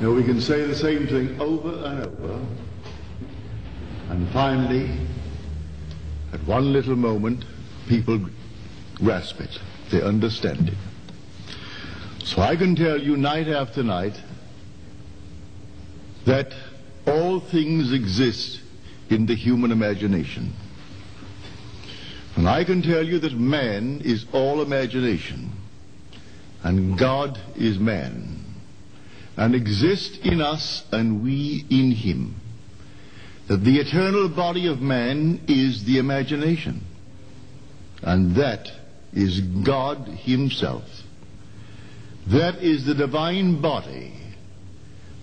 Know, we can say the same thing over and over, and finally, at one little moment, people grasp it. They understand it. So I can tell you night after night that all things exist in the human imagination. And I can tell you that man is all imagination, and God is man, and exist in us and we in him. That the eternal body of man is the imagination, and that is God himself. That is the divine body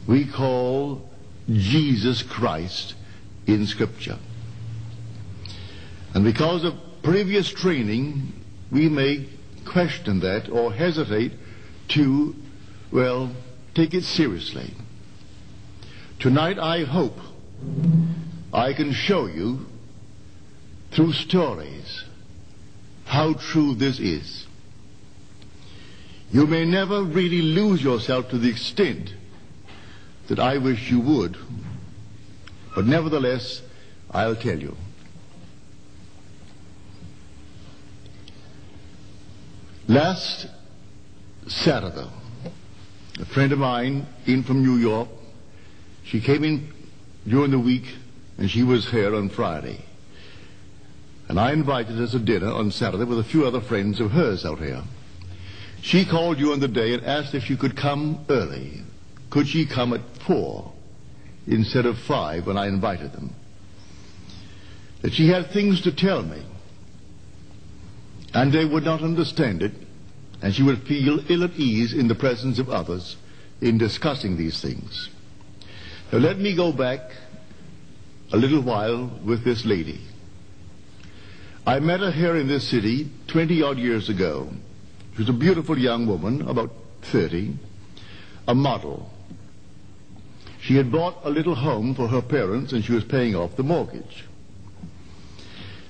we call Jesus Christ in Scripture. And because of previous training, we may question that or hesitate to, well, take it seriously. Tonight, I hope I can show you through stories how true this is. You may never really lose yourself to the extent that I wish you would, but nevertheless, I'll tell you. Last Saturday, a friend of mine in from New York, she came in during the week and she was here on Friday. And I invited her to dinner on Saturday with a few other friends of hers out here. She called you during the day and asked if she could come early. Could she come at four instead of five when I invited them? That she had things to tell me and they would not understand it, and she would feel ill at ease in the presence of others in discussing these things. Now let me go back a little while with this lady. I met her here in this city 20 odd years ago. She was a beautiful young woman, about 30, a model. She had bought a little home for her parents and she was paying off the mortgage.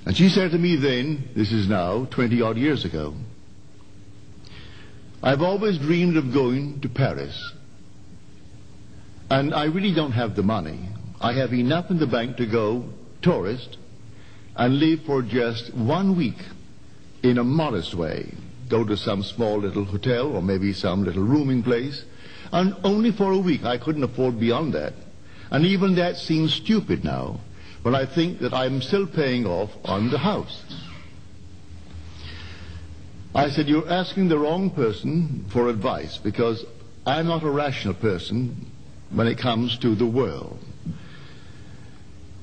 And she said to me then, this is now 20 odd years ago, I've always dreamed of going to Paris. And I really don't have the money. I have enough in the bank to go tourist and live for just one week in a modest way. Go to some small little hotel or maybe some little rooming place. And only for a week. I couldn't afford beyond that. And even that seems stupid now when I think that I'm still paying off on the house. I said, You're asking the wrong person for advice because I'm not a rational person when it comes to the world.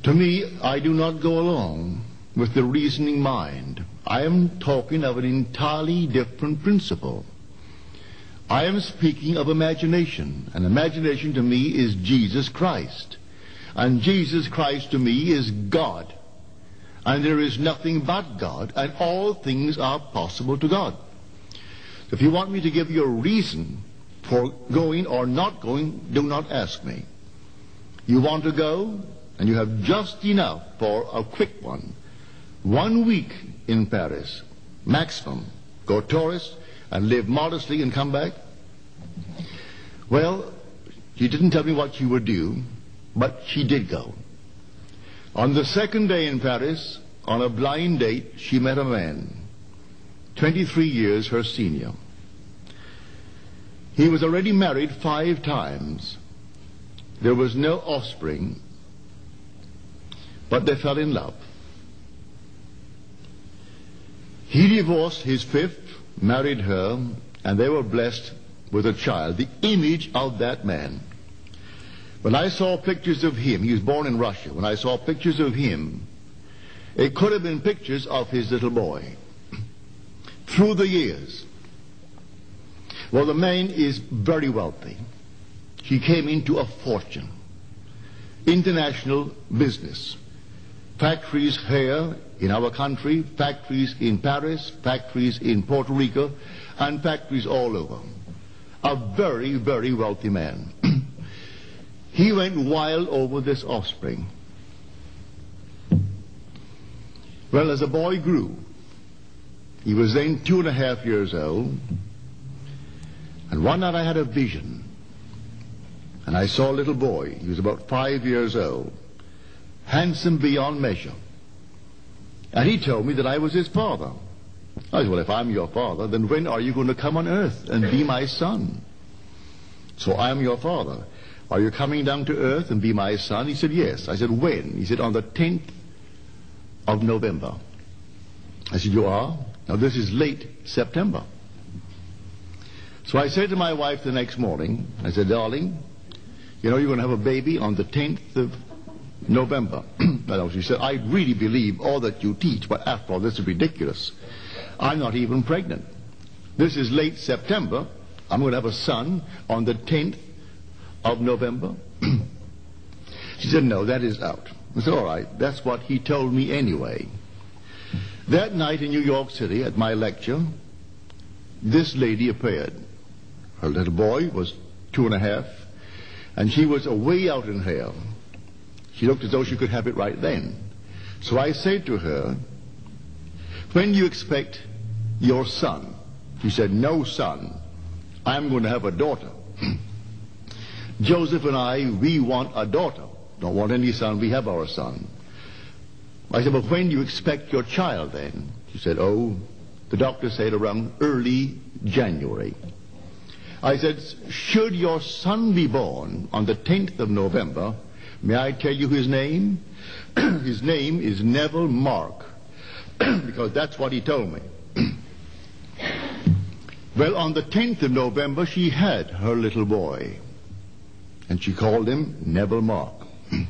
To me, I do not go along with the reasoning mind. I am talking of an entirely different principle. I am speaking of imagination, and imagination to me is Jesus Christ. And Jesus Christ to me is God. And there is nothing but God, and all things are possible to God. If you want me to give you a reason for going or not going, do not ask me. You want to go, and you have just enough for a quick one. One week in Paris, maximum. Go tourist and live modestly and come back. Well, she didn't tell me what she would do, but she did go. On the second day in Paris, on a blind date, she met a man, 23 years her senior. He was already married five times. There was no offspring, but they fell in love. He divorced his fifth, married her, and they were blessed with a child, the image of that man. When I saw pictures of him, he was born in Russia, when I saw pictures of him, it could have been pictures of his little boy. Through the years. Well, the man is very wealthy. He came into a fortune. International business. Factories here in our country, factories in Paris, factories in Puerto Rico, and factories all over. A very, very wealthy man. He went wild over this offspring. Well, as the boy grew, he was then two and a half years old, and one night I had a vision. and I saw a little boy. He was about five years old, handsome beyond measure. And he told me that I was his father. I said, well, if I'm your father, then when are you going to come on earth and be my son? So I am your father. Are you coming down to earth and be my son? He said, yes. I said, when? He said, on the 10th of November. I said, you are? Now this is late September. So I said to my wife the next morning, I said, darling, you know you're going to have a baby on the 10th of November. well, she said, I really believe all that you teach, but after all, this is ridiculous. I'm not even pregnant. This is late September. I'm going to have a son on the 10th of November. she said, no, that is out. I said, all right, that's what he told me anyway. That night in New York City at my lecture, this lady appeared. Her little boy was two and a half, and she was away out in hell. She looked as though she could have it right then. So I said to her, when do you expect your son? She said, no son. I'm going to have a daughter. Joseph and I, we want a daughter. Don't want any son, we have our son. I said, but when do you expect your child then? She said, oh, the doctor said around early January. I said, should your son be born on the 10th of November, may I tell you his name? his name is Neville Mark, because that's what he told me. well, on the 10th of November, she had her little boy, and she called him Neville Mark.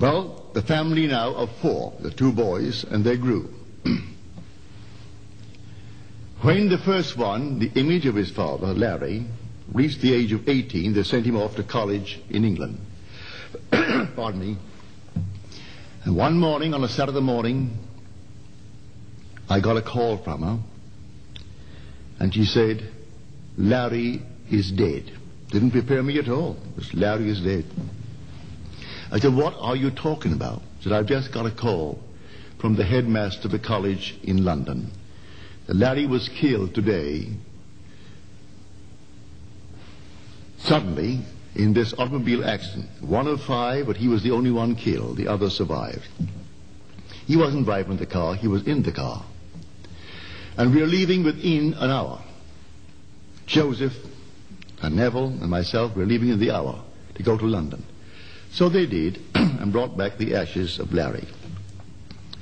well, the family now of four, the two boys, and they grew. When the first one, the image of his father, Larry, reached the age of 18, they sent him off to college in England. Pardon me. And one morning, on a Saturday morning, I got a call from her, and she said, Larry is dead. Didn't prepare me at all. Just Larry is dead. I said, what are you talking about? She said, I've just got a call from the headmaster of the college in London. Larry was killed today suddenly in this automobile accident. One of five, but he was the only one killed. The others survived. He wasn't driving the car, he was in the car. And we are leaving within an hour. Joseph and Neville and myself were leaving in the hour to go to London. So they did and brought back the ashes of Larry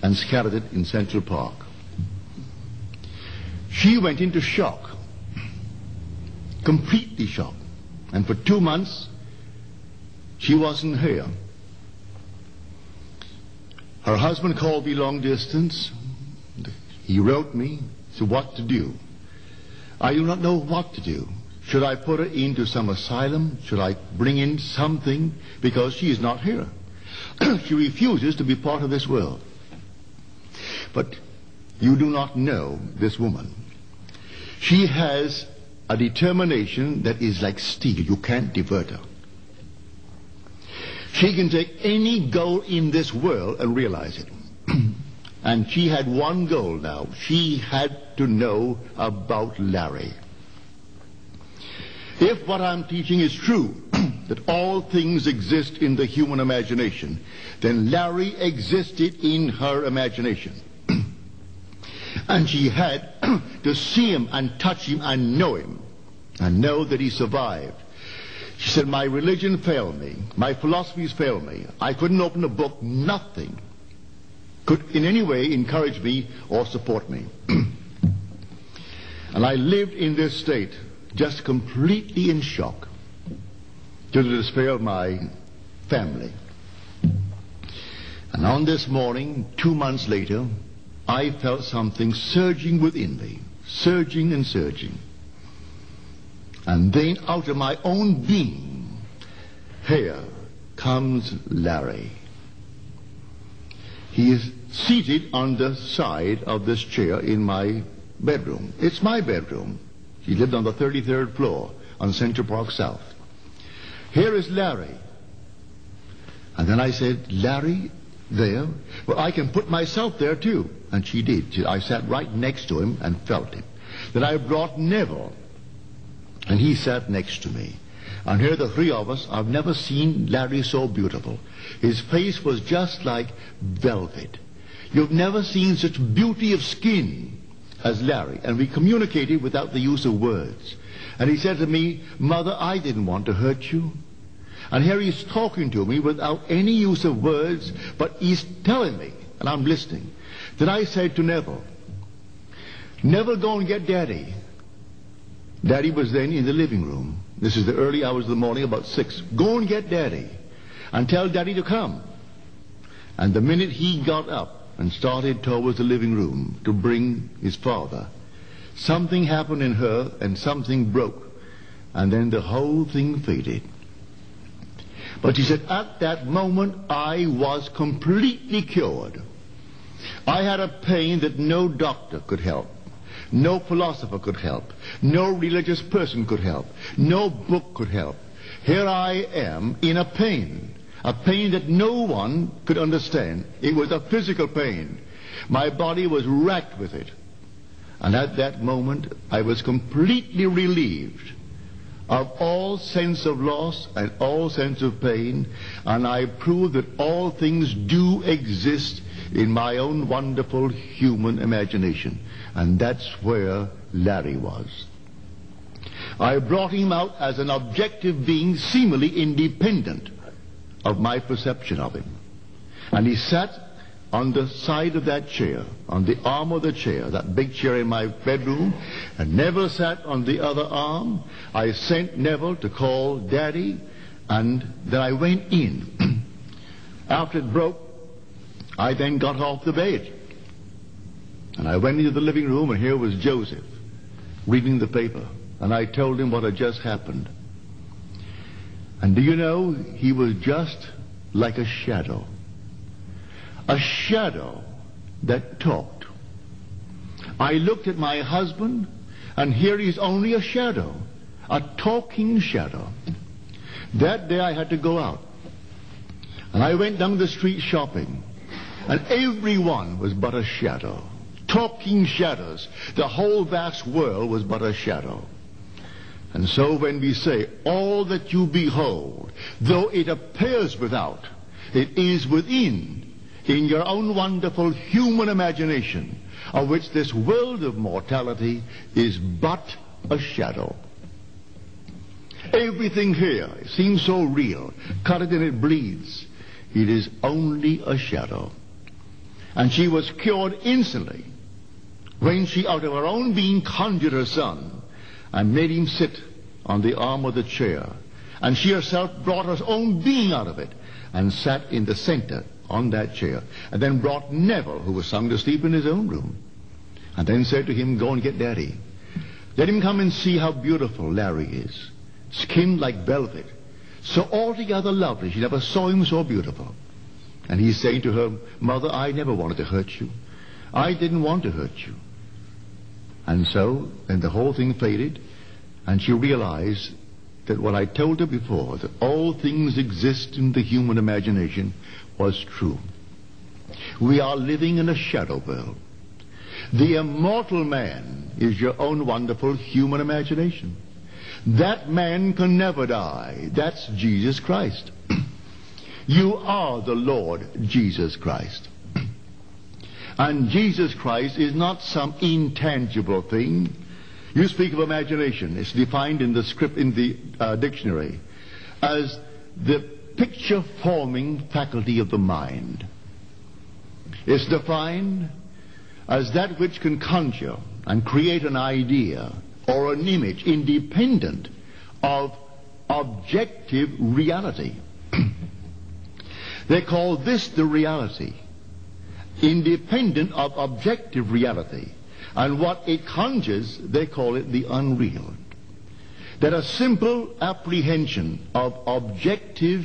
and scattered it in Central Park. She went into shock, completely shocked. And for two months, she wasn't here. Her husband called me long distance. He wrote me, said what to do. I do not know what to do. Should I put her into some asylum? Should I bring in something? Because she is not here. she refuses to be part of this world. But you do not know this woman. She has a determination that is like steel. You can't divert her. She can take any goal in this world and realize it. and she had one goal now. She had to know about Larry. If what I'm teaching is true, that all things exist in the human imagination, then Larry existed in her imagination. and she had to see him and touch him and know him and know that he survived. She said, my religion failed me. My philosophies failed me. I couldn't open a book. Nothing could in any way encourage me or support me. and I lived in this state, just completely in shock, to the despair of my family. And on this morning, two months later, I felt something surging within me, surging and surging. And then out of my own being, here comes Larry. He is seated on the side of this chair in my bedroom. It's my bedroom. He lived on the 33rd floor on Central Park South. Here is Larry. And then I said, Larry, there? Well, I can put myself there too. And she did. I sat right next to him and felt him. Then I brought Neville and he sat next to me. And here the three of us, I've never seen Larry so beautiful. His face was just like velvet. You've never seen such beauty of skin as Larry. And we communicated without the use of words. And he said to me, Mother, I didn't want to hurt you. And here he's talking to me without any use of words, but he's telling me, and I'm listening, that I said to Neville, Neville, go and get Daddy. Daddy was then in the living room. This is the early hours of the morning, about six. Go and get Daddy and tell Daddy to come. And the minute he got up and started towards the living room to bring his father, something happened in her and something broke. And then the whole thing faded. But she said, at that moment, I was completely cured. I had a pain that no doctor could help. No philosopher could help. No religious person could help. No book could help. Here I am in a pain. A pain that no one could understand. It was a physical pain. My body was racked with it. And at that moment, I was completely relieved of all sense of loss and all sense of pain, and I proved that all things do exist in my own wonderful human imagination. And that's where Larry was. I brought him out as an objective being seemingly independent of my perception of him. And he sat on the side of that chair, on the arm of the chair, that big chair in my bedroom, and Neville sat on the other arm. I sent Neville to call Daddy, and then I went in. After it broke, I then got off the bed. And I went into the living room, and here was Joseph reading the paper. And I told him what had just happened. And do you know, he was just like a shadow a shadow that talked. I looked at my husband, and here he's only a shadow, a talking shadow. That day I had to go out. And I went down the street shopping, and everyone was but a shadow. Talking shadows. The whole vast world was but a shadow. And so when we say, all that you behold, though it appears without, it is within in your own wonderful human imagination, of which this world of mortality is but a shadow. Everything here seems so real. Cut it and it bleeds. It is only a shadow. And she was cured instantly when she, out of her own being, conjured her son and made him sit on the arm of the chair. And she herself brought her own being out of it and sat in the center on that chair, and then brought Neville, who was sound asleep in his own room, and then said to him, Go and get Daddy. Let him come and see how beautiful Larry is. skinned like velvet. So altogether lovely. She never saw him so beautiful. And he's saying to her, Mother, I never wanted to hurt you. I didn't want to hurt you. And so, then the whole thing faded, and she realized that what I told her before, that all things exist in the human imagination, was true. We are living in a shadow world. The immortal man is your own wonderful human imagination. That man can never die. That's Jesus Christ. you are the Lord Jesus Christ. And Jesus Christ is not some intangible thing. You speak of imagination. It's defined in the script in the uh, dictionary as the picture forming faculty of the mind. It's defined as that which can conjure and create an idea or an image independent of objective reality. they call this the reality, independent of objective reality. And what it conjures, they call it the unreal. That a simple apprehension of objective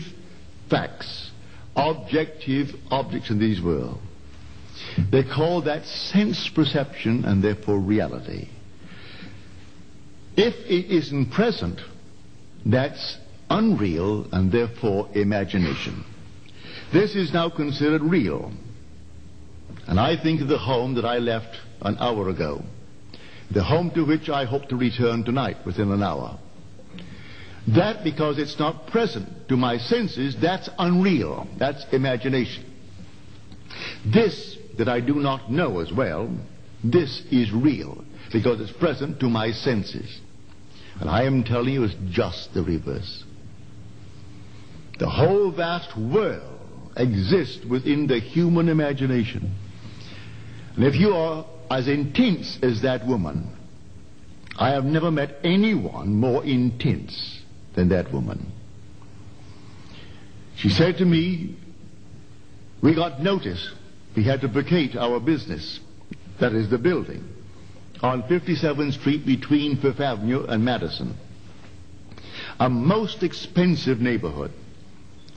facts, objective objects in these world. They call that sense perception and therefore reality. If it isn't present, that's unreal and therefore imagination. This is now considered real. And I think of the home that I left an hour ago, the home to which I hope to return tonight within an hour. That, because it's not present to my senses, that's unreal. That's imagination. This that I do not know as well, this is real because it's present to my senses. And I am telling you it's just the reverse. The whole vast world exists within the human imagination. And if you are as intense as that woman, I have never met anyone more intense than that woman. She said to me, we got notice we had to vacate our business, that is the building, on 57th Street between Fifth Avenue and Madison. A most expensive neighborhood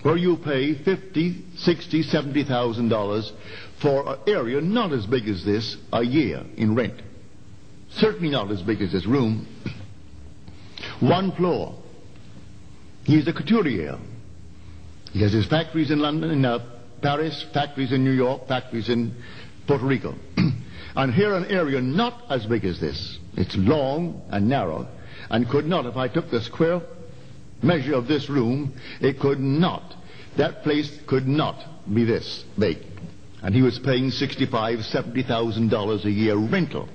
where you pay fifty, sixty, seventy thousand dollars for an area not as big as this a year in rent. Certainly not as big as this room. One floor. He's a couturier. He has his factories in London, in uh, Paris, factories in New York, factories in Puerto Rico. and here an area not as big as this. It's long and narrow and could not, if I took the square measure of this room, it could not. That place could not be this big. And he was paying sixty-five, seventy thousand dollars a year rental.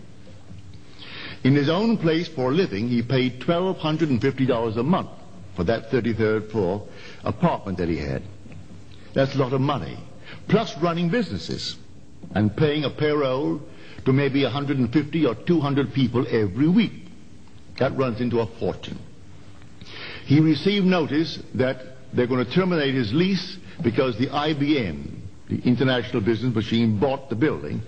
In his own place for living, he paid twelve hundred and fifty dollars a month for that 33rd floor apartment that he had. That's a lot of money. Plus running businesses and paying a payroll to maybe 150 or 200 people every week. That runs into a fortune. He received notice that they're going to terminate his lease because the IBM, the International Business Machine, bought the building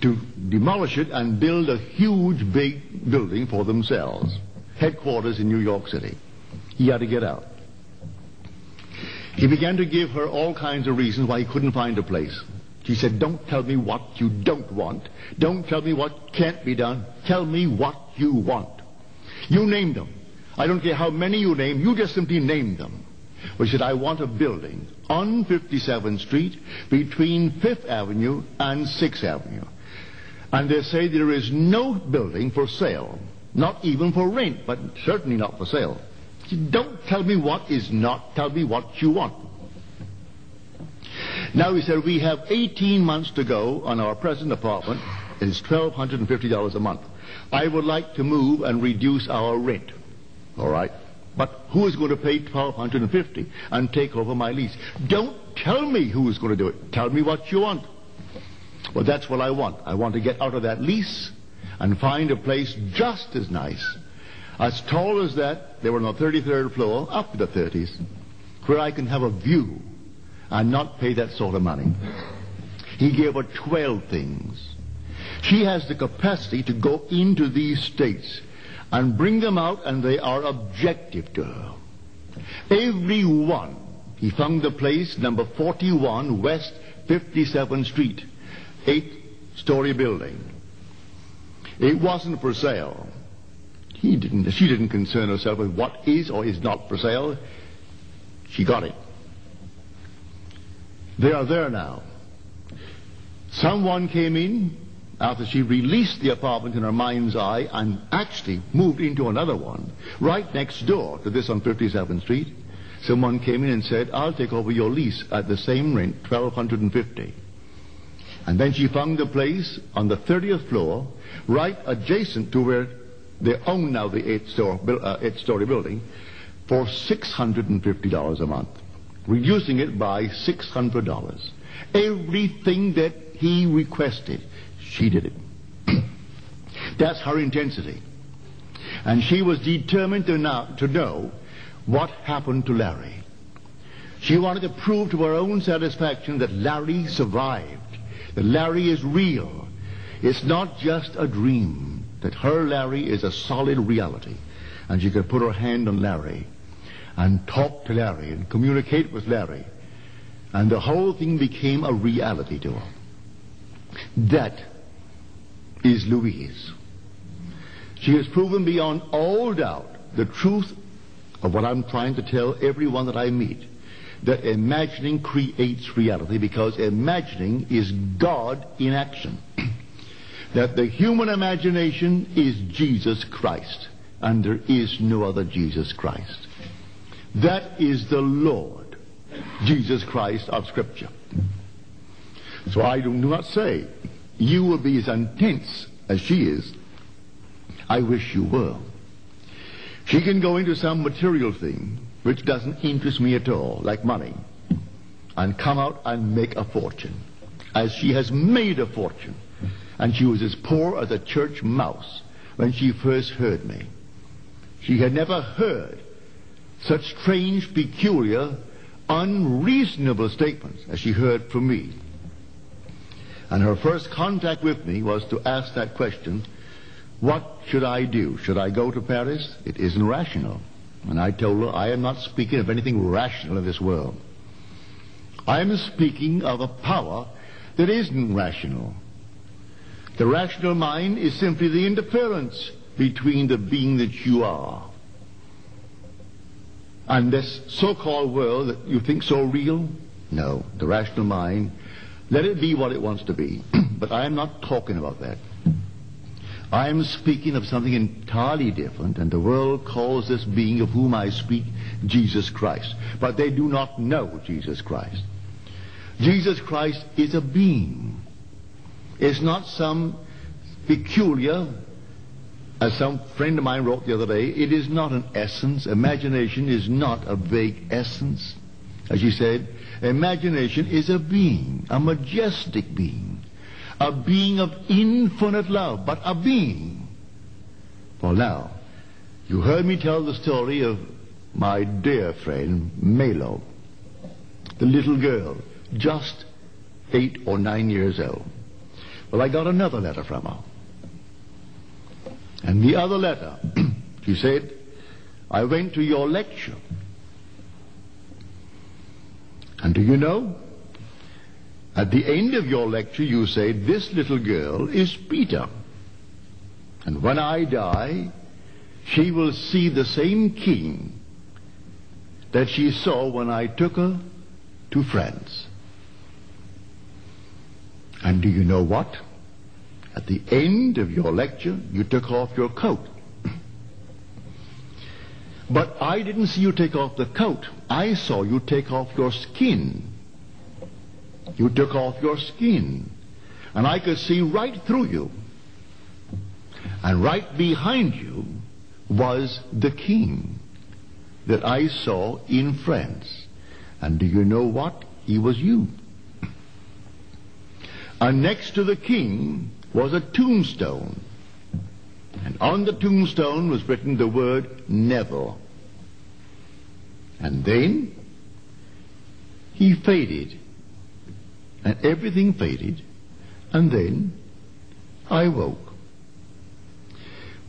to demolish it and build a huge big building for themselves. Headquarters in New York City. He had to get out. He began to give her all kinds of reasons why he couldn't find a place. She said, Don't tell me what you don't want. Don't tell me what can't be done. Tell me what you want. You name them. I don't care how many you name, you just simply name them. She said, I want a building on 57th Street between 5th Avenue and 6th Avenue. And they say there is no building for sale, not even for rent, but certainly not for sale. Don't tell me what is not, tell me what you want. Now he said, we have 18 months to go on our present apartment. It's $1,250 a month. I would like to move and reduce our rent. All right. But who is going to pay 1250 and take over my lease? Don't tell me who is going to do it. Tell me what you want. Well, that's what I want. I want to get out of that lease and find a place just as nice as tall as that, they were on the 33rd floor, up to the 30s, where I can have a view and not pay that sort of money. He gave her 12 things. She has the capacity to go into these states and bring them out, and they are objective to her. Every one. He found the place, number 41 West 57th Street, eight-story building. It wasn't for sale. He didn't, she didn't concern herself with what is or is not for sale. She got it. They are there now. Someone came in after she released the apartment in her mind's eye and actually moved into another one right next door to this on 57th Street. Someone came in and said, I'll take over your lease at the same rent, 1250 And then she found a place on the 30th floor, right adjacent to where they own now the eight-story, uh, eight-story building for $650 a month, reducing it by $600. Everything that he requested, she did it. That's her intensity. And she was determined to know, to know what happened to Larry. She wanted to prove to her own satisfaction that Larry survived, that Larry is real. It's not just a dream that her Larry is a solid reality. And she could put her hand on Larry and talk to Larry and communicate with Larry. And the whole thing became a reality to her. That is Louise. She has proven beyond all doubt the truth of what I'm trying to tell everyone that I meet. That imagining creates reality because imagining is God in action. that the human imagination is Jesus Christ, and there is no other Jesus Christ. That is the Lord, Jesus Christ of Scripture. So I do not say you will be as intense as she is. I wish you were. She can go into some material thing which doesn't interest me at all, like money, and come out and make a fortune, as she has made a fortune. And she was as poor as a church mouse when she first heard me. She had never heard such strange, peculiar, unreasonable statements as she heard from me. And her first contact with me was to ask that question, what should I do? Should I go to Paris? It isn't rational. And I told her, I am not speaking of anything rational in this world. I am speaking of a power that isn't rational. The rational mind is simply the interference between the being that you are and this so-called world that you think so real. No, the rational mind, let it be what it wants to be. but I am not talking about that. I am speaking of something entirely different, and the world calls this being of whom I speak Jesus Christ. But they do not know Jesus Christ. Jesus Christ is a being. It's not some peculiar, as some friend of mine wrote the other day, it is not an essence. Imagination is not a vague essence. As she said, imagination is a being, a majestic being, a being of infinite love, but a being. For now, you heard me tell the story of my dear friend Melo, the little girl, just eight or nine years old. Well, I got another letter from her. And the other letter, she said, I went to your lecture. And do you know? At the end of your lecture, you say, This little girl is Peter. And when I die, she will see the same king that she saw when I took her to France. And do you know what? At the end of your lecture, you took off your coat. But I didn't see you take off the coat. I saw you take off your skin. You took off your skin. And I could see right through you. And right behind you was the king that I saw in France. And do you know what? He was you. And next to the king was a tombstone. And on the tombstone was written the word never. And then he faded. And everything faded. And then I woke.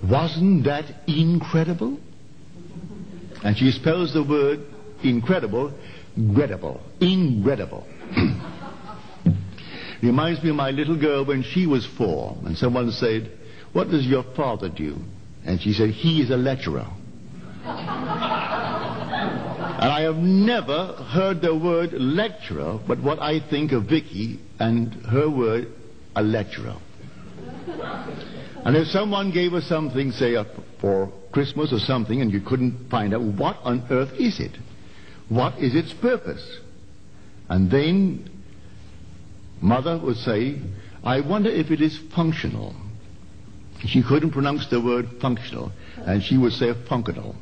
Wasn't that incredible? And she spells the word incredible, credible, incredible. Reminds me of my little girl when she was four, and someone said, What does your father do? And she said, He is a lecturer. and I have never heard the word lecturer, but what I think of Vicky and her word, a lecturer. and if someone gave us something, say, uh, for Christmas or something, and you couldn't find out, what on earth is it? What is its purpose? And then Mother would say, I wonder if it is functional. She couldn't pronounce the word functional, and she would say functional.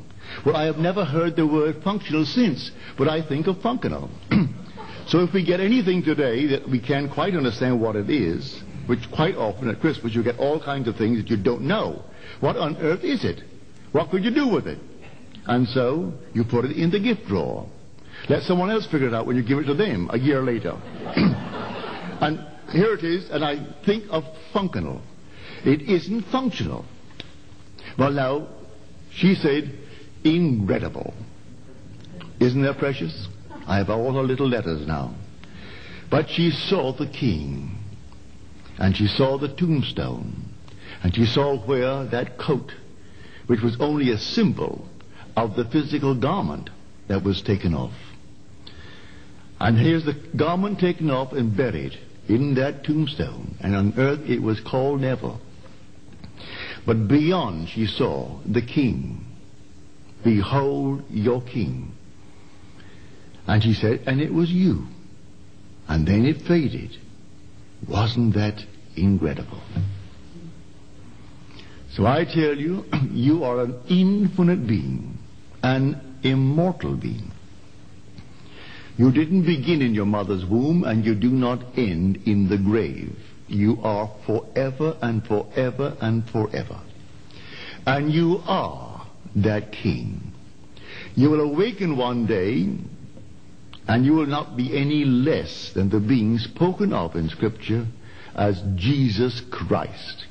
Well, I have never heard the word functional since, but I think of functional. so if we get anything today that we can't quite understand what it is, which quite often at Christmas you get all kinds of things that you don't know. What on earth is it? What could you do with it? And so you put it in the gift drawer. Let someone else figure it out when you give it to them a year later. And here it is, and I think of functional. It isn't functional. Well, now, she said, incredible. Isn't that precious? I have all her little letters now. But she saw the king, and she saw the tombstone, and she saw where that coat, which was only a symbol of the physical garment that was taken off. And here's the garment taken off and buried in that tombstone, and on earth it was called never. But beyond she saw the king. Behold your king. And she said, and it was you. And then it faded. Wasn't that incredible? So I tell you, you are an infinite being, an immortal being. You didn't begin in your mother's womb and you do not end in the grave. You are forever and forever and forever. And you are that king. You will awaken one day and you will not be any less than the being spoken of in scripture as Jesus Christ.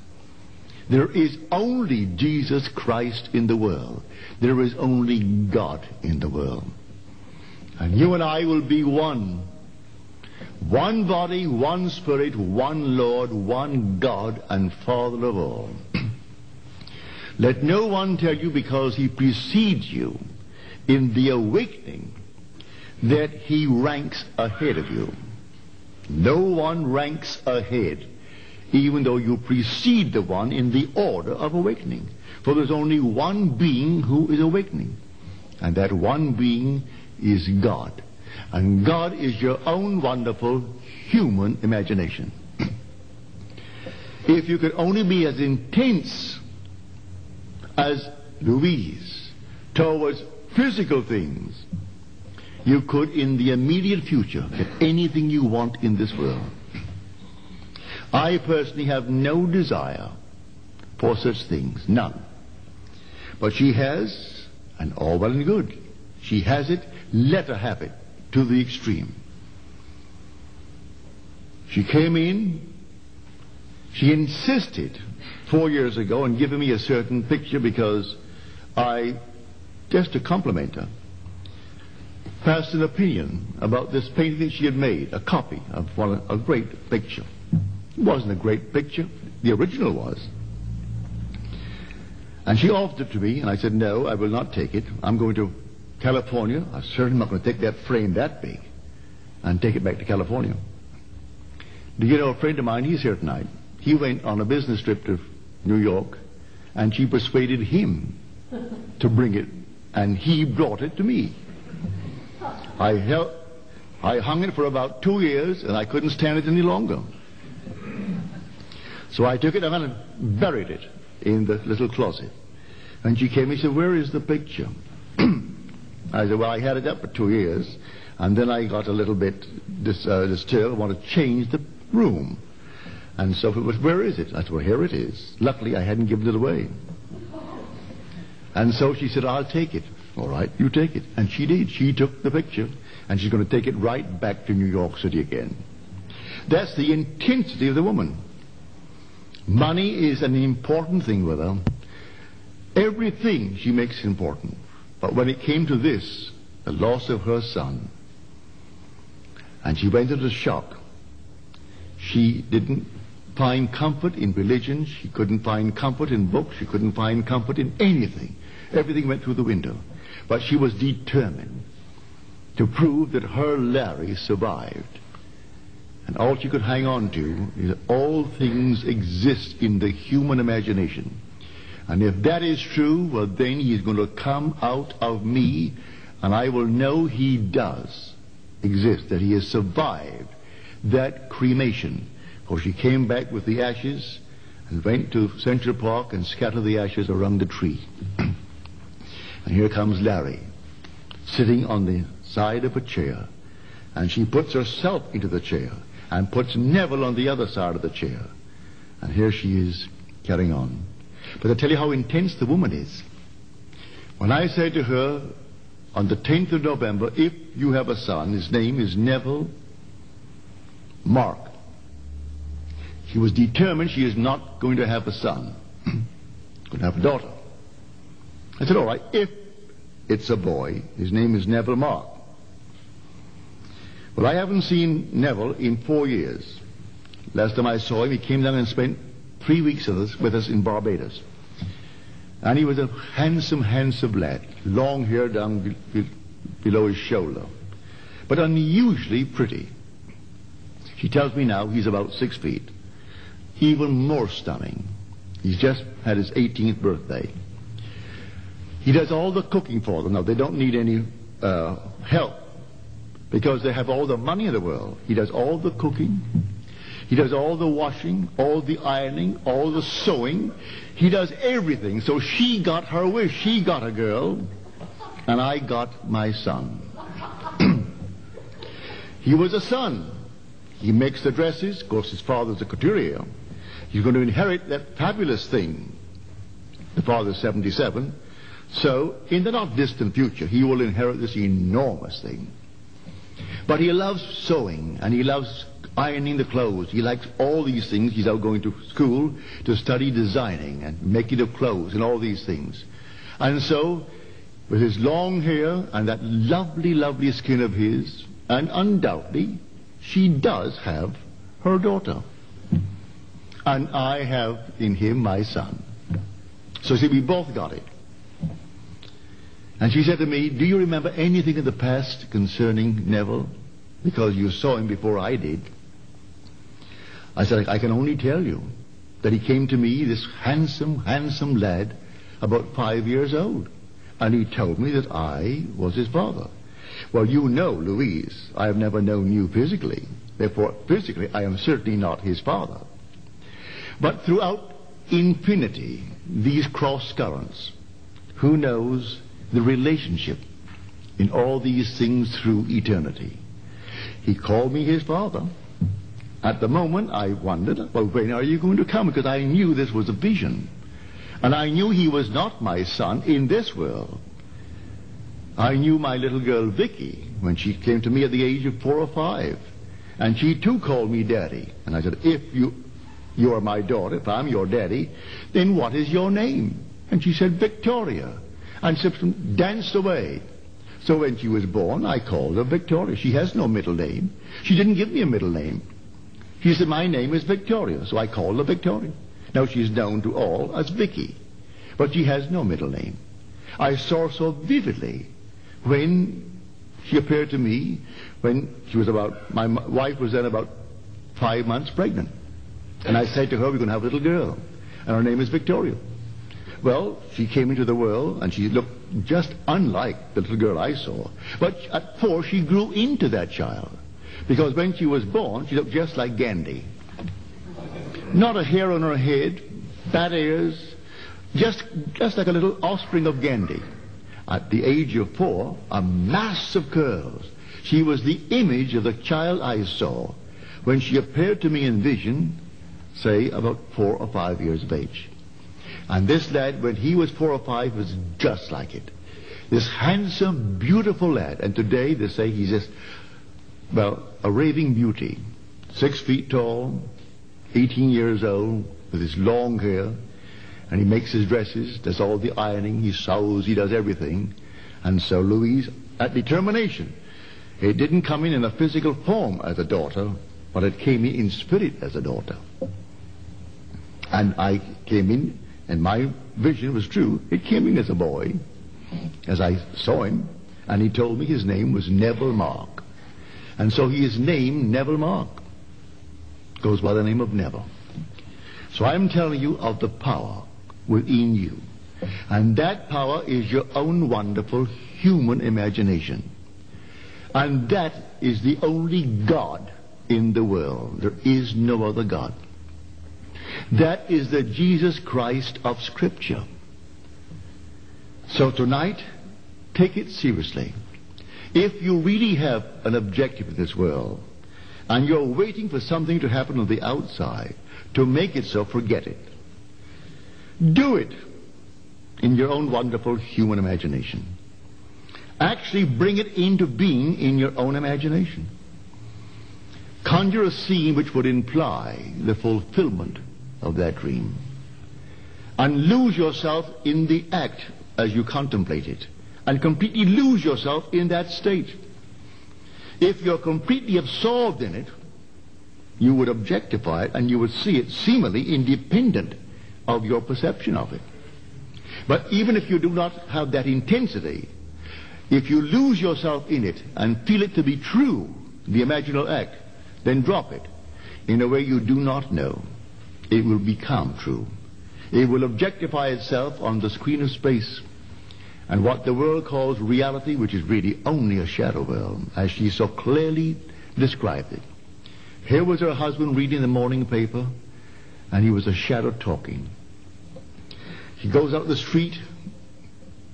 There is only Jesus Christ in the world. There is only God in the world. And you and I will be one. One body, one spirit, one Lord, one God and Father of all. Let no one tell you because he precedes you in the awakening that he ranks ahead of you. No one ranks ahead, even though you precede the one in the order of awakening. For there's only one being who is awakening. And that one being is God. And God is your own wonderful human imagination. if you could only be as intense as Louise towards physical things, you could in the immediate future get anything you want in this world. I personally have no desire for such things, none. But she has, and all well and good. She has it, let her have it to the extreme. She came in, she insisted four years ago on giving me a certain picture because I, just to compliment her, passed an opinion about this painting she had made, a copy of one, a great picture. It wasn't a great picture. The original was. And she offered it to me, and I said, no, I will not take it. I'm going to California. I'm certainly not going to take that frame that big and take it back to California. Do you know a friend of mine, he's here tonight. He went on a business trip to New York, and she persuaded him to bring it, and he brought it to me. I held, I hung it for about two years, and I couldn't stand it any longer. So I took it and buried it in the little closet. And she came and said, where is the picture? I said, well, I had it up for two years, and then I got a little bit dis, uh, disturbed. I want to change the room. And so it was, where is it? I said, well, here it is. Luckily, I hadn't given it away. And so she said, I'll take it. All right, you take it. And she did. She took the picture, and she's going to take it right back to New York City again. That's the intensity of the woman. Money is an important thing with her. Everything she makes important. But when it came to this, the loss of her son, and she went into shock, she didn't find comfort in religion. She couldn't find comfort in books. She couldn't find comfort in anything. Everything went through the window. But she was determined to prove that her Larry survived. And all she could hang on to is all things exist in the human imagination. And if that is true, well, then he is going to come out of me, and I will know he does exist, that he has survived that cremation. For she came back with the ashes and went to Central Park and scattered the ashes around the tree. and here comes Larry, sitting on the side of a chair, and she puts herself into the chair and puts Neville on the other side of the chair. And here she is carrying on. But I tell you how intense the woman is. When I say to her on the 10th of November, if you have a son, his name is Neville Mark. She was determined she is not going to have a son. going to have a daughter. I said, all right, if it's a boy, his name is Neville Mark. Well, I haven't seen Neville in four years. Last time I saw him, he came down and spent three weeks with us, with us in Barbados. And he was a handsome, handsome lad, long hair down be, be, below his shoulder, but unusually pretty. She tells me now he's about six feet. Even more stunning. He's just had his 18th birthday. He does all the cooking for them. Now, they don't need any uh, help because they have all the money in the world. He does all the cooking. He does all the washing, all the ironing, all the sewing. He does everything. So she got her wish. She got a girl, and I got my son. he was a son. He makes the dresses. Of course, his father's a couturier. He's going to inherit that fabulous thing. The father's 77. So, in the not distant future, he will inherit this enormous thing. But he loves sewing, and he loves ironing the clothes. He likes all these things. He's out going to school to study designing and making of clothes and all these things. And so, with his long hair and that lovely, lovely skin of his, and undoubtedly, she does have her daughter. And I have in him my son. So see, we both got it. And she said to me, Do you remember anything in the past concerning Neville? Because you saw him before I did. I said, I can only tell you that he came to me, this handsome, handsome lad, about five years old. And he told me that I was his father. Well, you know, Louise, I have never known you physically. Therefore, physically, I am certainly not his father. But throughout infinity, these cross currents, who knows the relationship in all these things through eternity? He called me his father. At the moment, I wondered, well, when are you going to come? Because I knew this was a vision. And I knew he was not my son in this world. I knew my little girl Vicky when she came to me at the age of four or five. And she too called me daddy. And I said, if you, you are my daughter, if I'm your daddy, then what is your name? And she said, Victoria. And Simpson danced away. So when she was born, I called her Victoria. She has no middle name. She didn't give me a middle name. She said, my name is Victoria, so I called her Victoria. Now she's known to all as Vicky, but she has no middle name. I saw so vividly when she appeared to me when she was about, my wife was then about five months pregnant. And I said to her, we're going to have a little girl, and her name is Victoria. Well, she came into the world, and she looked just unlike the little girl I saw. But at four, she grew into that child. Because when she was born, she looked just like Gandhi. Not a hair on her head, bad ears, just, just like a little offspring of Gandhi. At the age of four, a mass of curls. She was the image of the child I saw when she appeared to me in vision, say about four or five years of age. And this lad, when he was four or five, was just like it. This handsome, beautiful lad. And today they say he's just well, a raving beauty, six feet tall, 18 years old, with his long hair, and he makes his dresses, does all the ironing, he sews, he does everything. And so Louise, at determination, it didn't come in in a physical form as a daughter, but it came in in spirit as a daughter. And I came in, and my vision was true. It came in as a boy, as I saw him, and he told me his name was Neville Mark. And so he is named Neville Mark. Goes by the name of Neville. So I'm telling you of the power within you. And that power is your own wonderful human imagination. And that is the only God in the world. There is no other God. That is the Jesus Christ of Scripture. So tonight, take it seriously. If you really have an objective in this world, and you're waiting for something to happen on the outside to make it so, forget it. Do it in your own wonderful human imagination. Actually bring it into being in your own imagination. Conjure a scene which would imply the fulfillment of that dream. And lose yourself in the act as you contemplate it and completely lose yourself in that state. If you're completely absorbed in it, you would objectify it and you would see it seemingly independent of your perception of it. But even if you do not have that intensity, if you lose yourself in it and feel it to be true, the imaginal act, then drop it in a way you do not know. It will become true. It will objectify itself on the screen of space and what the world calls reality, which is really only a shadow world, as she so clearly described it. Here was her husband reading the morning paper, and he was a shadow talking. She goes out the street,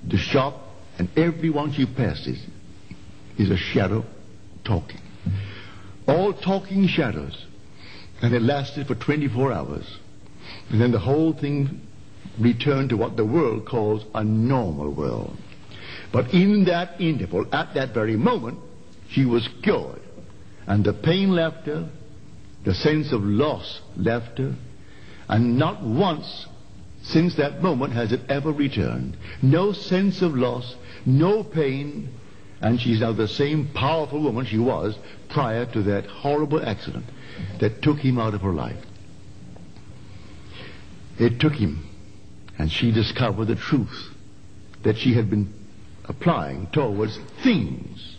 the shop, and everyone she passes is a shadow talking. All talking shadows. And it lasted for 24 hours. And then the whole thing returned to what the world calls a normal world. But in that interval, at that very moment, she was cured. And the pain left her, the sense of loss left her, and not once since that moment has it ever returned. No sense of loss, no pain, and she's now the same powerful woman she was prior to that horrible accident that took him out of her life. It took him, and she discovered the truth that she had been applying towards things.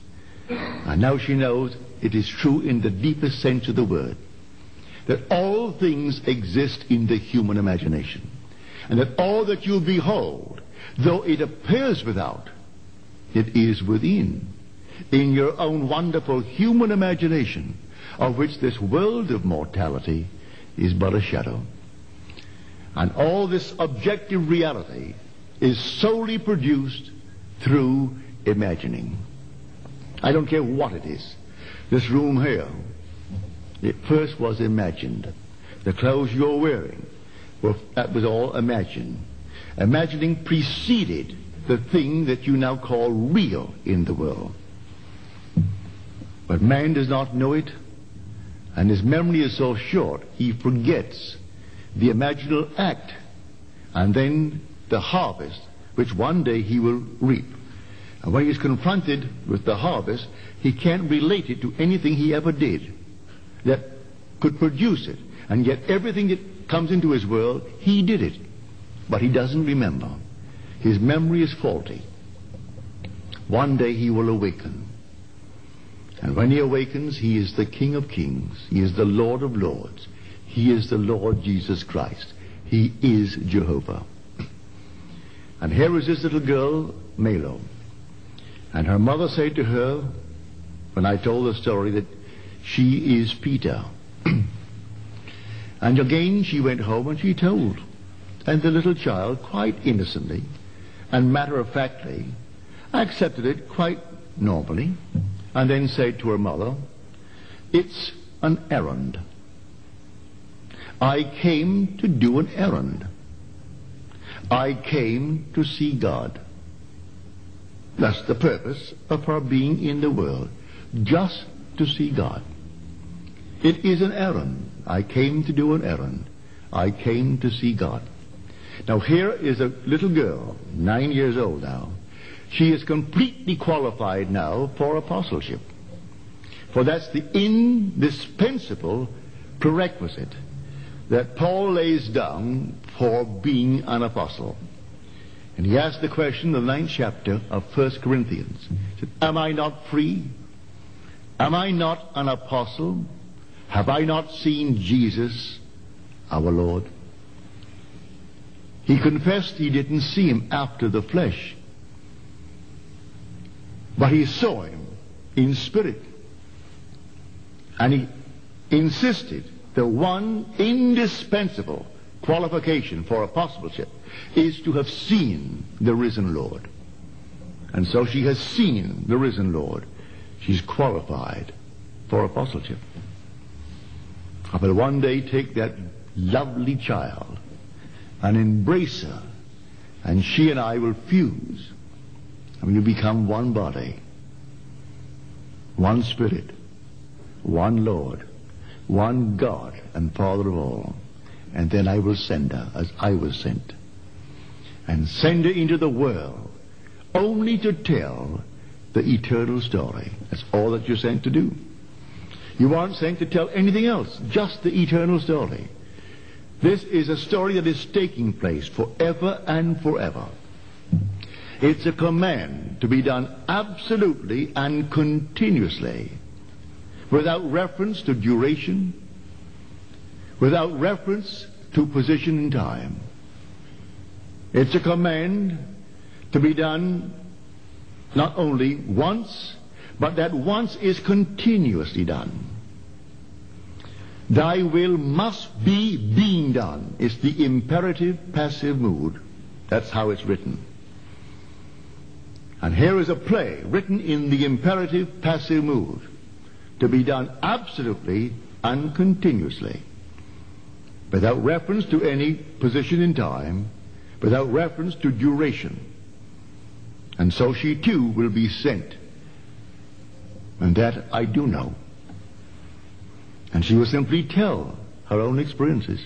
And now she knows it is true in the deepest sense of the word that all things exist in the human imagination. And that all that you behold, though it appears without, it is within, in your own wonderful human imagination, of which this world of mortality is but a shadow. And all this objective reality is solely produced through imagining. I don't care what it is. This room here, it first was imagined. The clothes you're wearing, well, that was all imagined. Imagining preceded the thing that you now call real in the world. But man does not know it, and his memory is so short, he forgets the imaginal act, and then the harvest, which one day he will reap. And when he's confronted with the harvest, he can't relate it to anything he ever did that could produce it. And yet everything that comes into his world, he did it. But he doesn't remember. His memory is faulty. One day he will awaken. And when he awakens, he is the King of Kings. He is the Lord of Lords. He is the Lord Jesus Christ. He is Jehovah. And here is this little girl, Malo. And her mother said to her, when I told the story, that she is Peter. and again she went home and she told. And the little child, quite innocently and matter of factly, accepted it quite normally and then said to her mother, It's an errand. I came to do an errand. I came to see God. That's the purpose of her being in the world, just to see God. It is an errand. I came to do an errand. I came to see God. Now here is a little girl, nine years old now. She is completely qualified now for apostleship. For that's the indispensable prerequisite that Paul lays down for being an apostle. And he asked the question in the ninth chapter of First Corinthians. He said, Am I not free? Am I not an apostle? Have I not seen Jesus, our Lord? He confessed he didn't see him after the flesh, but he saw him in spirit. And he insisted the one indispensable qualification for apostleship is to have seen the risen Lord. And so she has seen the risen Lord. She's qualified for apostleship. I will one day take that lovely child and embrace her, and she and I will fuse, and we will become one body, one spirit, one Lord, one God and Father of all. And then I will send her as I was sent. And send her into the world only to tell the eternal story. That's all that you're sent to do. You aren't sent to tell anything else, just the eternal story. This is a story that is taking place forever and forever. It's a command to be done absolutely and continuously, without reference to duration, without reference to position in time. It's a command to be done not only once, but that once is continuously done. Thy will must be being done. It's the imperative passive mood. That's how it's written. And here is a play written in the imperative passive mood to be done absolutely and continuously without reference to any position in time, without reference to duration. And so she too will be sent. And that I do know. And she will simply tell her own experiences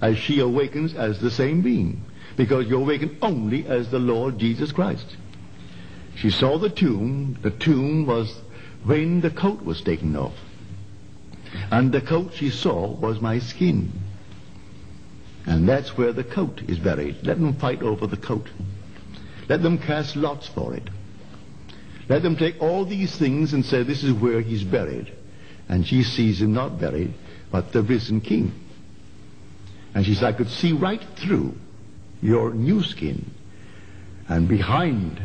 as she awakens as the same being. Because you awaken only as the Lord Jesus Christ. She saw the tomb. The tomb was when the coat was taken off. And the coat she saw was my skin. And that's where the coat is buried. Let them fight over the coat. Let them cast lots for it. Let them take all these things and say this is where he's buried. And she sees him not buried, but the risen king. And she says, I could see right through your new skin. And behind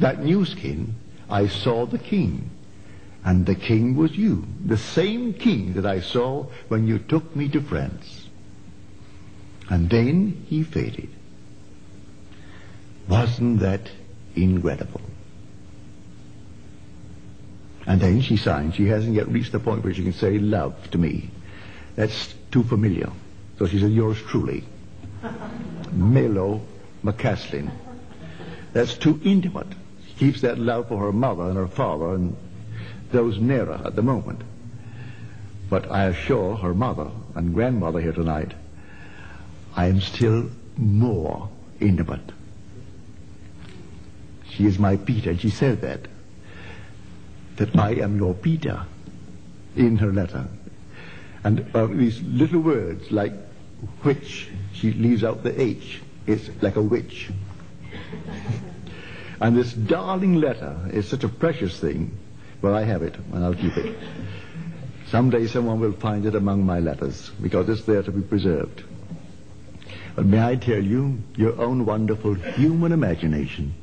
that new skin, I saw the king. And the king was you. The same king that I saw when you took me to France. And then he faded. Wasn't that incredible? And then she signed. She hasn't yet reached the point where she can say love to me. That's too familiar. So she said, yours truly. Melo McCaslin. That's too intimate. Keeps that love for her mother and her father and those nearer at the moment. But I assure her mother and grandmother here tonight, I am still more intimate. She is my Peter, and she said that. That I am your Peter in her letter. And uh, these little words like which, she leaves out the H. It's like a witch. and this darling letter is such a precious thing. Well, I have it, and I'll keep it. Someday someone will find it among my letters, because it's there to be preserved. But may I tell you, your own wonderful human imagination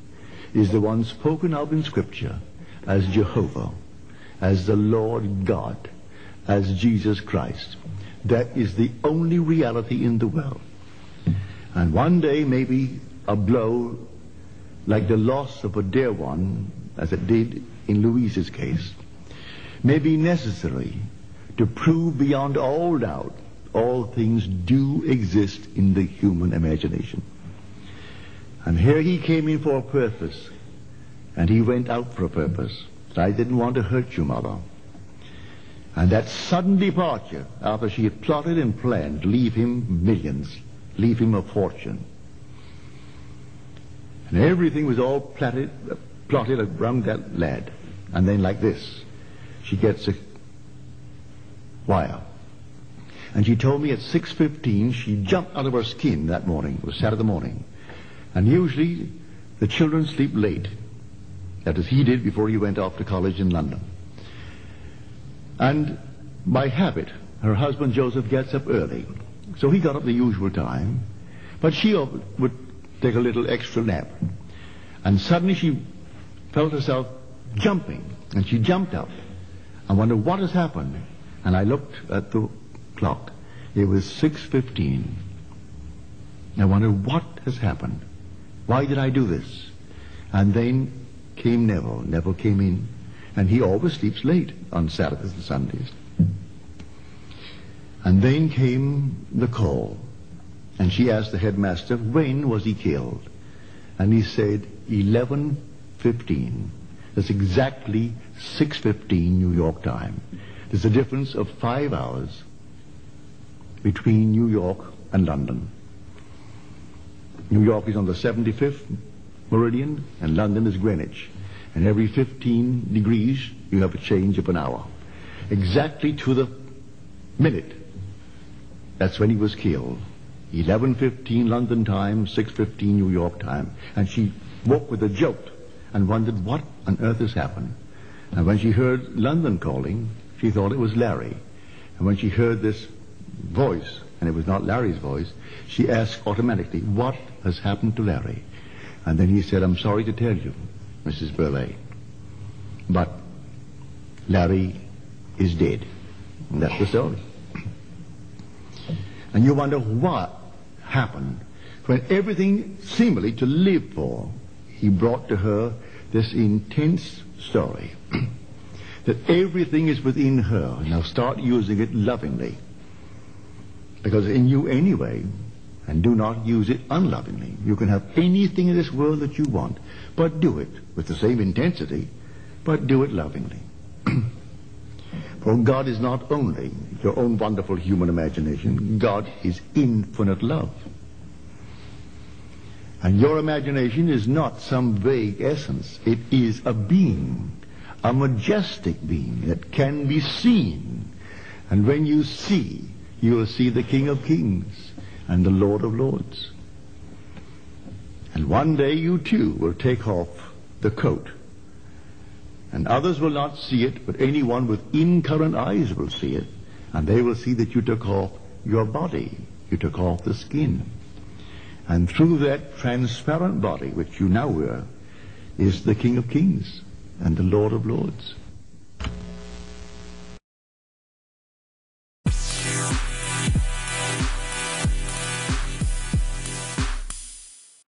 is the one spoken of in Scripture as Jehovah, as the Lord God, as Jesus Christ. That is the only reality in the world. And one day, maybe a blow like the loss of a dear one, as it did in Louise's case, may be necessary to prove beyond all doubt all things do exist in the human imagination. And here he came in for a purpose, and he went out for a purpose. I didn't want to hurt you, Mother. And that sudden departure, after she had plotted and planned to leave him millions, leave him a fortune. And everything was all plotted, plotted around that lad. And then like this, she gets a wire. And she told me at 6.15 she jumped out of her skin that morning. It was Saturday morning. And usually the children sleep late. That is, he did before he went off to college in London. And by habit, her husband Joseph gets up early. So he got up the usual time. But she would take a little extra nap. And suddenly she felt herself jumping. And she jumped up. I wondered what has happened. And I looked at the clock. It was 6.15. I wondered what has happened. Why did I do this? And then came Neville. Neville came in. And he always sleeps late on Saturdays and Sundays. And then came the call. And she asked the headmaster, when was he killed? And he said, 11.15. That's exactly 6.15 New York time. There's a difference of five hours between New York and London. New York is on the 75th meridian, and London is Greenwich. And every 15 degrees, you have a change of an hour. Exactly to the minute. That's when he was killed. 11.15 London time, 6.15 New York time. And she woke with a jolt and wondered what on earth has happened. And when she heard London calling, she thought it was Larry. And when she heard this voice, and it was not Larry's voice, she asked automatically, what has happened to Larry? And then he said, I'm sorry to tell you, Mrs. Burleigh, but Larry is dead. And that's the story. And you wonder what happened when everything seemingly to live for, he brought to her this intense story. that everything is within her. Now start using it lovingly. Because in you anyway, and do not use it unlovingly. You can have anything in this world that you want, but do it with the same intensity, but do it lovingly. For God is not only your own wonderful human imagination, God is infinite love. And your imagination is not some vague essence. It is a being, a majestic being that can be seen. And when you see, you will see the King of Kings and the Lord of Lords. And one day you too will take off the coat. And others will not see it, but anyone with incurrent eyes will see it. And they will see that you took off your body. You took off the skin. And through that transparent body which you now wear is the King of Kings and the Lord of Lords.